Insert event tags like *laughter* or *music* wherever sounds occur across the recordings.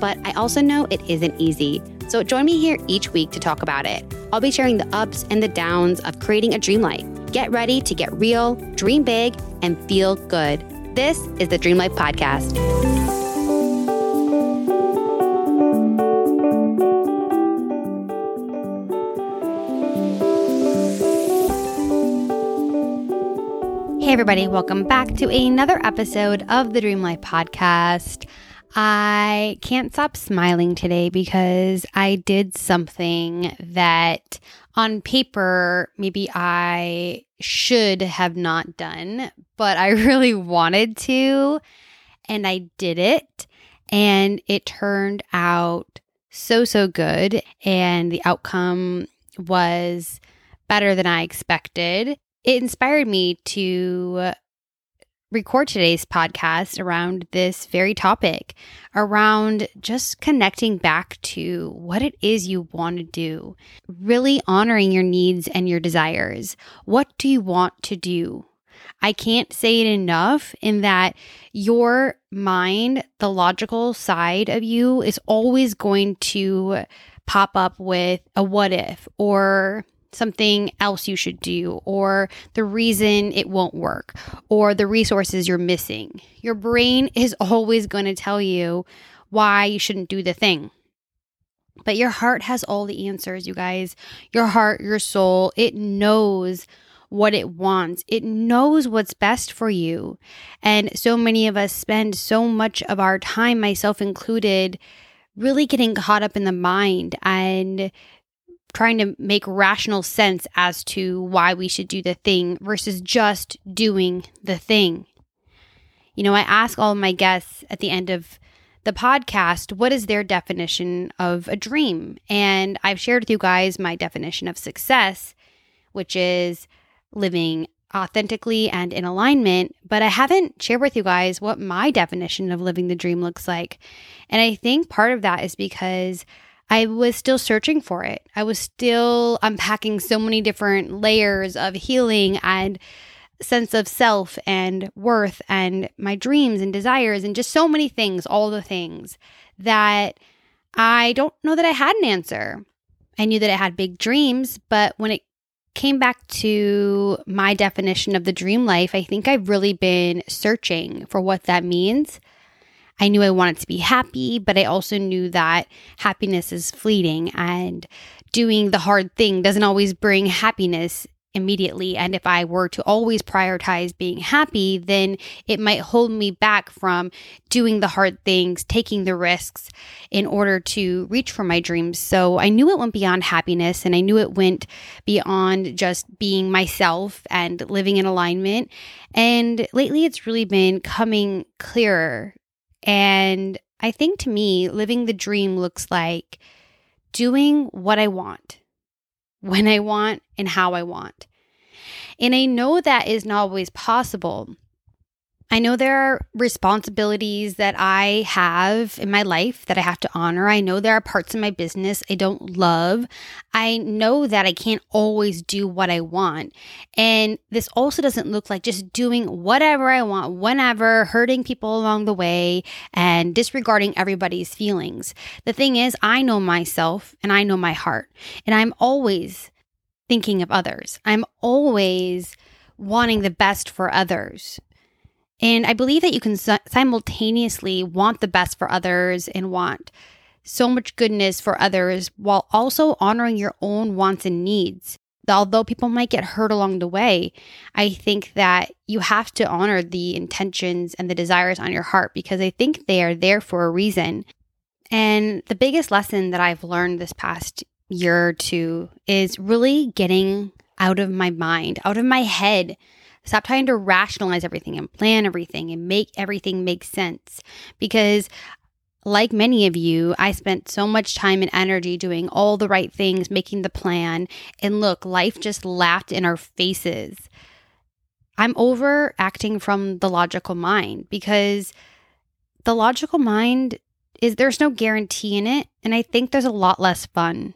But I also know it isn't easy. So join me here each week to talk about it. I'll be sharing the ups and the downs of creating a dream life. Get ready to get real, dream big, and feel good. This is the Dream Life Podcast. Hey, everybody, welcome back to another episode of the Dream Life Podcast. I can't stop smiling today because I did something that on paper maybe I should have not done, but I *laughs* really wanted to. And I did it. And it turned out so, so good. And the outcome was better than I expected. It inspired me to record today's podcast around this very topic, around just connecting back to what it is you want to do, really honoring your needs and your desires. What do you want to do? I can't say it enough in that your mind, the logical side of you, is always going to pop up with a what if or something else you should do, or the reason it won't work, or the resources you're missing. Your brain *laughs* is always going to tell you why you shouldn't do the thing. But your heart has all the answers, you guys. Your heart, your soul, it knows what it wants. It knows what's best for you. And so many of us spend so much of our time, myself included, really getting caught up in the mind and trying to make rational sense as to why we should do the thing versus just doing the thing. You know, I ask all my guests at the end of the podcast what is their definition of a dream? And I've shared with you guys my definition of success, which is living authentically and in alignment, but I haven't shared with you guys what my definition of living the dream looks like. And I think part of that is because I was still searching for it. I was still unpacking so many different layers of healing and sense of self and worth and my dreams and desires and just so many things, all the things that I don't know that I had an answer. I knew that I had big dreams, but when it came back to my definition of the dream life, I think I've really been searching for what that means. I knew I wanted to be happy, but I also knew that happiness is fleeting and doing the hard thing doesn't always bring happiness immediately. And if I were to always prioritize being happy, then it might hold me back from doing the hard things, taking the risks in order to reach for my dreams. So I knew it went beyond happiness and I knew it went beyond just being myself and living in alignment. And lately it's really been coming clearer and I think to me, living the dream looks like doing what I want, when I want, and how I want. And I know that is not always possible. I know there are responsibilities that I have in my life that I have to honor. I know there are parts of my business I don't love. I know that I can't always do what I want. And this also doesn't look like just doing whatever I want, whenever, hurting people along the way, and disregarding everybody's feelings. The thing is, I know myself and I know my heart, and I'm always thinking of others. I'm always wanting the best for others. And I believe that you can simultaneously want the best for others and want so much goodness for others while also honoring your own wants and needs. Although people might get hurt along the way, I think that you have to honor the intentions and the desires on your heart because I think they are there for a reason. And the biggest lesson that I've learned this past year or two is really getting out of my mind, out of my head Stop trying to rationalize everything and plan everything and make everything make sense because like many of you, I spent so much time and energy doing all the right things, making the plan. And look, life just laughed in our faces. I'm over acting from the logical mind because the logical mind is there's no guarantee in it. And I think there's a lot less fun.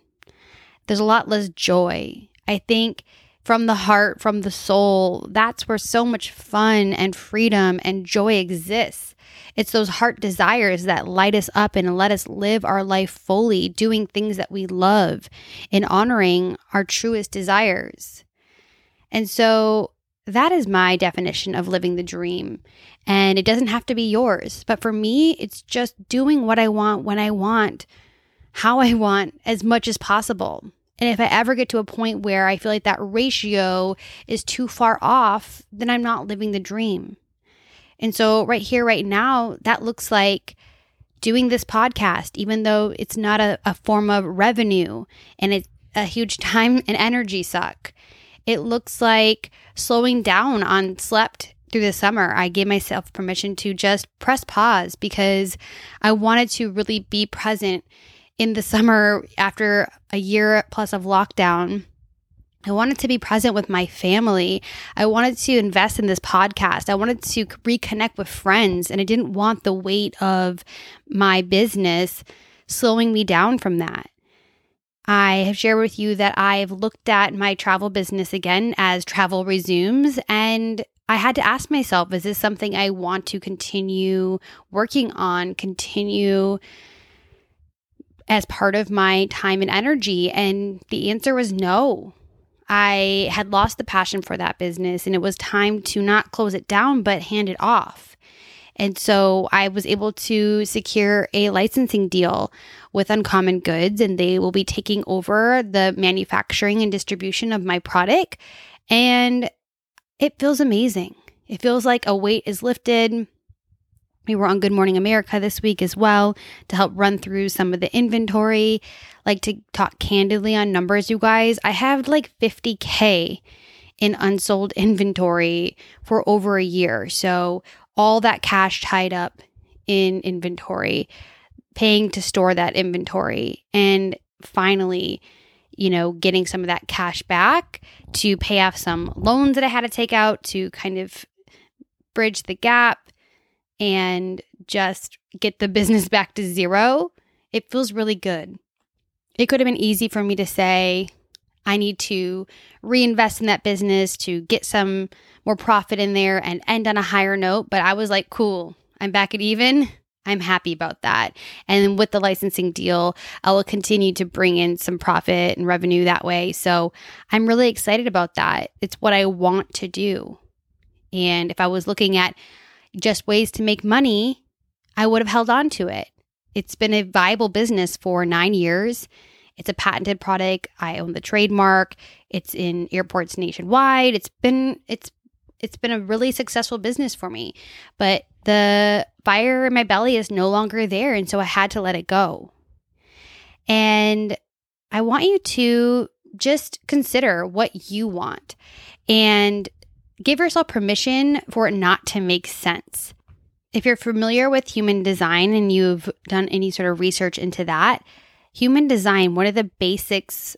There's a lot less joy. I think from the heart, from the soul, that's where so much fun and freedom and joy exists. It's those heart desires that light us up and let us live our life fully, doing things that we love and honoring our truest desires. And so that is my definition of living the dream. And it doesn't have to be yours. But for me, it's just doing what I want when I want, how I want, as much as possible. And if I ever get to a point where I feel like that ratio is too far off, then I'm not living the dream. And so, right here, right now, that looks like doing this podcast, even though it's not a, a form of revenue and it's a huge *laughs* time and energy suck. It looks like slowing down on slept through the summer. I gave myself permission to just press pause because I wanted to really be present in the summer after a year plus of lockdown I wanted to be present with my family. I wanted to invest in this podcast. I wanted to reconnect with friends, and I didn't want the weight of my business slowing me down from that. I have shared with you that I've looked at my travel business again as travel resumes, and I had to ask myself is this something I want to continue working on, continue as part of my time and energy? And the answer was no. I had lost the passion for that business and it was time to not close it down, but hand it off. And so I was able to secure a licensing deal with Uncommon Goods, and they will be taking over the manufacturing and distribution of my product. And it feels amazing. It feels like a weight is lifted. We were on Good Morning America this week as well to help run through some of the inventory. Like to talk candidly on numbers, you guys. I have like 50K in unsold inventory for over a year. So, all that cash tied up in inventory, paying to store that inventory, and finally, you know, getting some of that cash back to pay off some loans that I had to take out to kind of bridge the gap and just get the business *laughs* back to zero, it feels really good. It could have been easy for me to say, I need to reinvest in that business to get some more profit in there and end on a higher note. But I was like, cool, I'm back at even. I'm happy about that. And with the licensing deal, I will continue to bring in some profit and revenue that way. So I'm really excited about that. It's what I want to do. And if I was looking at just ways to make money, I would have held on to it. It's been a viable business for nine years. It's a patented product. I own the trademark. It's in airports nationwide. It's been it's it's been a really successful business for me. But the fire in my belly is no longer there, and so I had to let it go. And I want you to just consider what you want and give yourself permission for it not to make sense. If you're familiar with human design and you've done any sort of research into that, human design, one of the basics,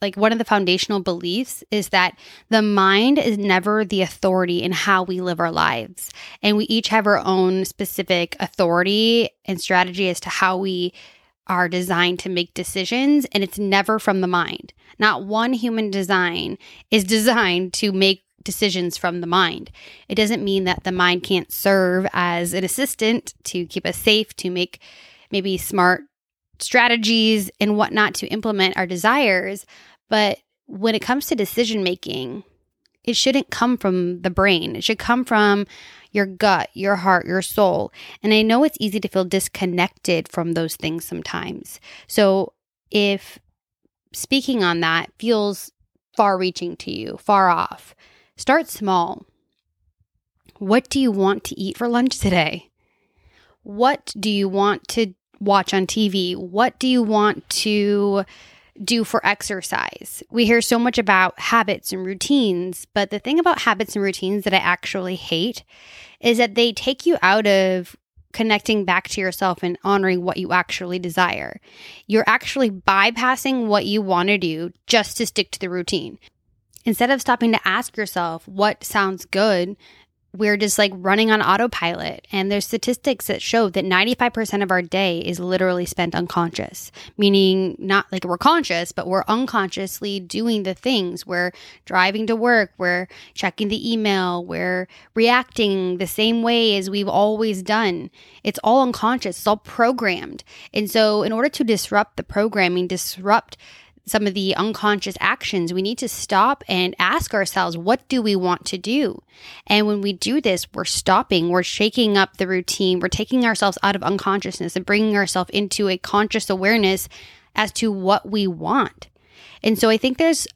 like one of the foundational beliefs is that the mind is never the authority in how we live our lives. And we each have our own specific authority and strategy as to how we are designed to make decisions, and it's never from the mind. Not one human design is *laughs* designed to make decisions from the mind. It doesn't mean that the mind can't serve as an assistant to keep us safe, to make maybe smart strategies and whatnot to implement our desires. But when it comes to decision making, it shouldn't come from the brain. It should come from your gut, your heart, your soul. And I know it's easy to feel disconnected from those things sometimes. So if speaking on that feels far reaching to you, far off, Start small. What do you want to eat for lunch today? What do you want to watch on TV? What do you want to do for exercise? We hear so much about habits and routines, but the thing about habits and routines that I actually hate is that they take you out of connecting back to yourself and honoring what you actually desire. You're actually bypassing what you want to do just to stick to the routine. Instead of stopping to ask yourself what sounds good, we're just like running on autopilot. And there's statistics that show that 95% of our day is literally spent unconscious, meaning not like we're conscious, but we're unconsciously doing the things. We're driving to work, we're checking the email, we're reacting the same way as we've always done. It's all unconscious, it's all programmed. And so, in order to disrupt the programming, disrupt some of the unconscious actions, we need to stop and ask ourselves, what do we want to do? And when we do this, we're stopping, we're shaking up the routine, we're taking ourselves out of unconsciousness and bringing ourselves into a conscious awareness as to what we want. And so I think there's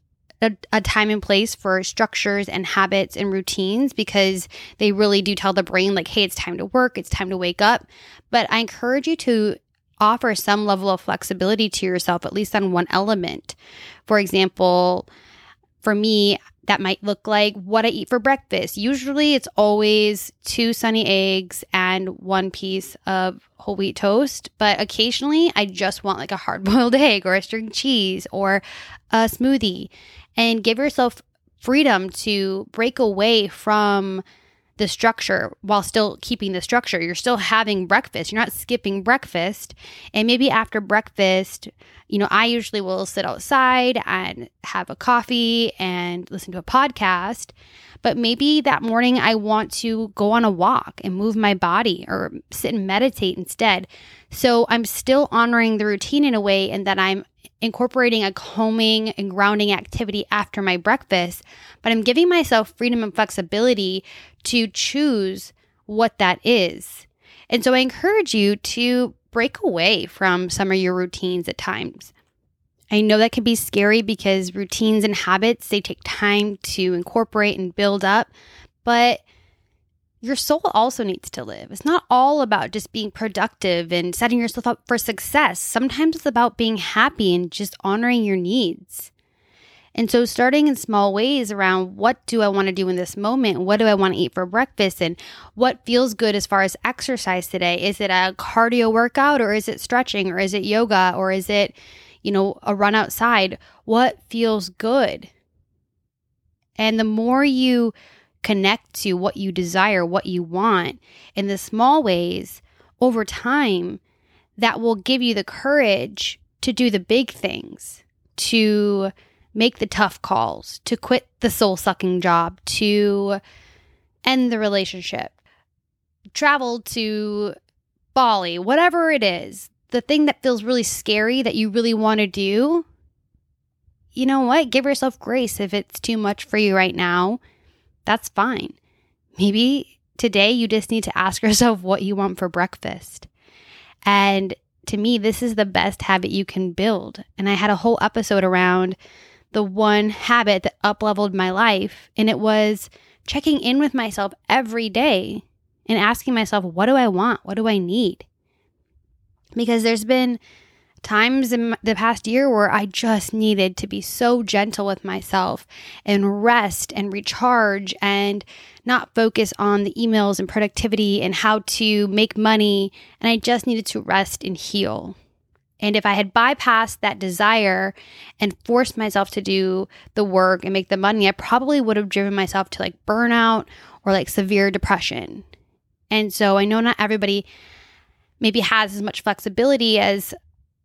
a, a, time and place for structures and habits and routines because they really do tell the brain, like, hey, it's time to work, it's time to wake up. But I encourage you to offer some level of flexibility to yourself, at least on one element. For example, for me, that might look like what I eat for breakfast. Usually it's always two sunny eggs and one piece of whole wheat toast, but occasionally I just want like a hard boiled *laughs* egg or a string cheese or a smoothie. And give yourself freedom to break away from the structure while still keeping the structure. You're still having breakfast. You're not skipping breakfast. And maybe after breakfast, you know, I usually will sit outside and have a coffee and listen to a podcast. But maybe that morning I want to go on a walk and move my body or sit and meditate instead. So I'm still honoring the routine in a way and that I'm incorporating a combing and grounding activity after my breakfast, but I'm giving myself freedom and flexibility to choose what that is. And so I encourage you to break away from some of your routines at times. I know that can be scary because routines and habits, they take time to incorporate and build up, but your soul also needs to live. It's not all about just being productive and setting yourself up for success. Sometimes it's about being happy and just honoring your needs. And so, starting in small ways around what do I want to do in this moment? What do I want to eat for breakfast? And what feels good as far as exercise today? Is it a cardio workout or is it stretching or is it yoga or is it, you know, a run outside? What feels good? And the more you connect to what you desire, what you want in the small ways over time, that will give you the courage to do the big things, to make the tough calls, to quit the soul sucking job, to end the relationship, travel to Bali, whatever it is, the thing that feels really scary that you really want to do. You know what? Give yourself grace if it's too much for you right now that's fine. Maybe today you just need to ask *laughs* yourself what you want for breakfast. And to me, this is the best habit you can build. And I had a whole episode around the one habit that upleveled my life. And it was checking in with myself every day and asking myself, what do I want? What do I need? Because there's been times in the past year where I just needed to be so gentle with myself and rest and recharge and not focus on the emails and productivity and how to make money. And I just needed to rest and heal. And if I had bypassed that desire and forced myself to do the work and make the money, I probably would have driven myself to like burnout or like severe depression. And so I know not everybody maybe has as much flexibility as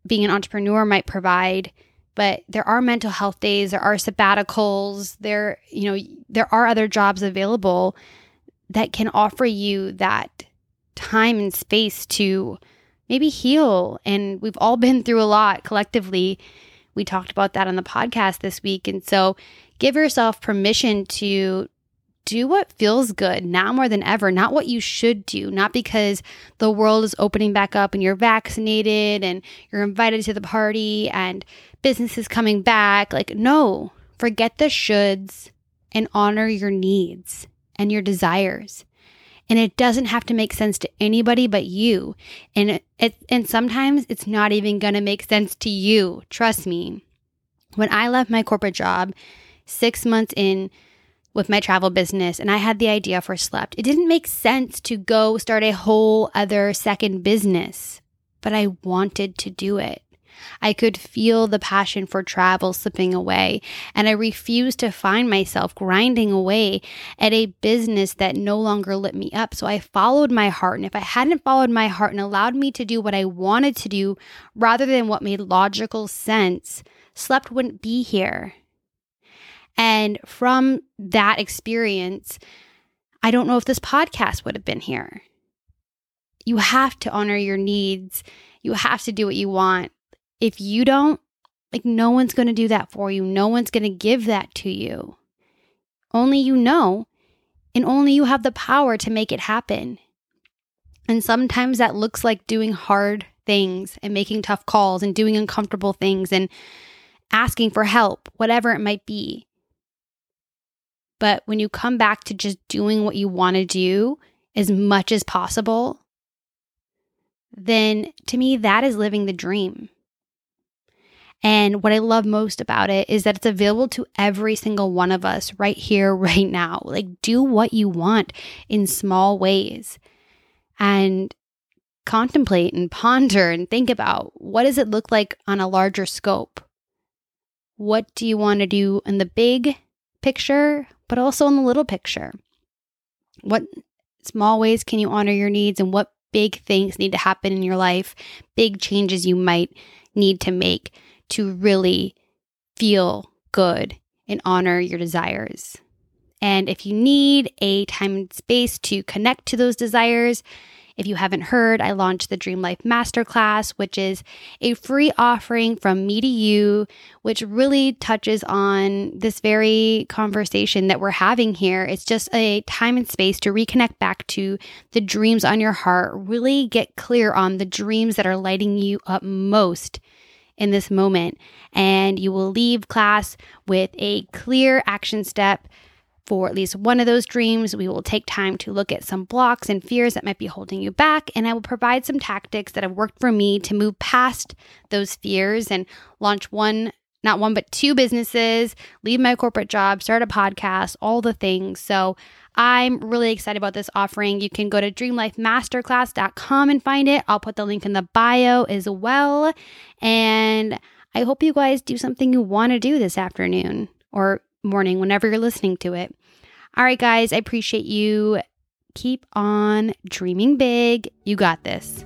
being an entrepreneur might provide but there are mental health days there are sabbaticals there you know there are other jobs available that can offer you that time and space to maybe heal. And we've all been through a lot collectively. We talked about that on the podcast this week. And so give yourself permission to do what feels good now more than ever, not what you should do, not because the world is opening back up and you're vaccinated and you're invited to the party and business is coming back. Like, no, forget the shoulds and honor your needs and your desires. And it doesn't have to make sense to anybody but you. And it, it and sometimes it's not even going to make sense to you. Trust me. When I left my corporate job 6 months in with my travel business and I had the idea for Slept. It didn't make sense to go start a whole other second business, but I wanted to do it. I could feel the passion for travel slipping away, and I refused to find myself grinding away at a business that no longer lit me up. So I followed my heart. And if I hadn't followed my heart and allowed me to do what I wanted to do rather than what made logical sense, Slept wouldn't be here. And from that experience, I don't know if this podcast would have been here. You have to honor your needs. You have to do what you want. If you don't, like, no one's going to do that for you. No one's going to give that to you. Only you know, and only you have the power to make it happen. And sometimes that looks like doing hard things and making tough calls and doing uncomfortable things and asking for help, whatever it might be. But when you come back to just doing what you want to do as much as possible, then to me, that is living the dream. And what I love most about it is that it's available to every single one of us right here, *laughs* right now. Like, do what you want in small ways and contemplate and ponder and think about what does it look like on a larger scope? What do you want to do in the big picture, but also in the little picture? What small ways can you honor your needs and what big things need to happen in your life, big changes you might need to make to really feel good and honor your desires. And if you need a time and space to connect to those desires, if you haven't heard, I launched the Dream Life Masterclass, which is a free offering from me to you, which really touches on this very conversation that we're having here. It's just a time and space to reconnect back to the dreams on your heart, really get clear on the dreams that are lighting you up most in this moment. And you will leave class with a clear action step for at least one of those dreams. We will take time to look at some blocks and fears that might be holding you back. And I will provide some tactics that have worked for me to move past those fears and launch one not one, but two businesses, leave my corporate job, start a podcast, all the things. So I'm really excited about this offering. You can go to dreamlifemasterclass.com and find it. I'll put the link in the bio as well. And I hope you guys do something you want to do this afternoon or morning, whenever you're listening to it. All right, guys, I appreciate you. Keep on dreaming big. You got this.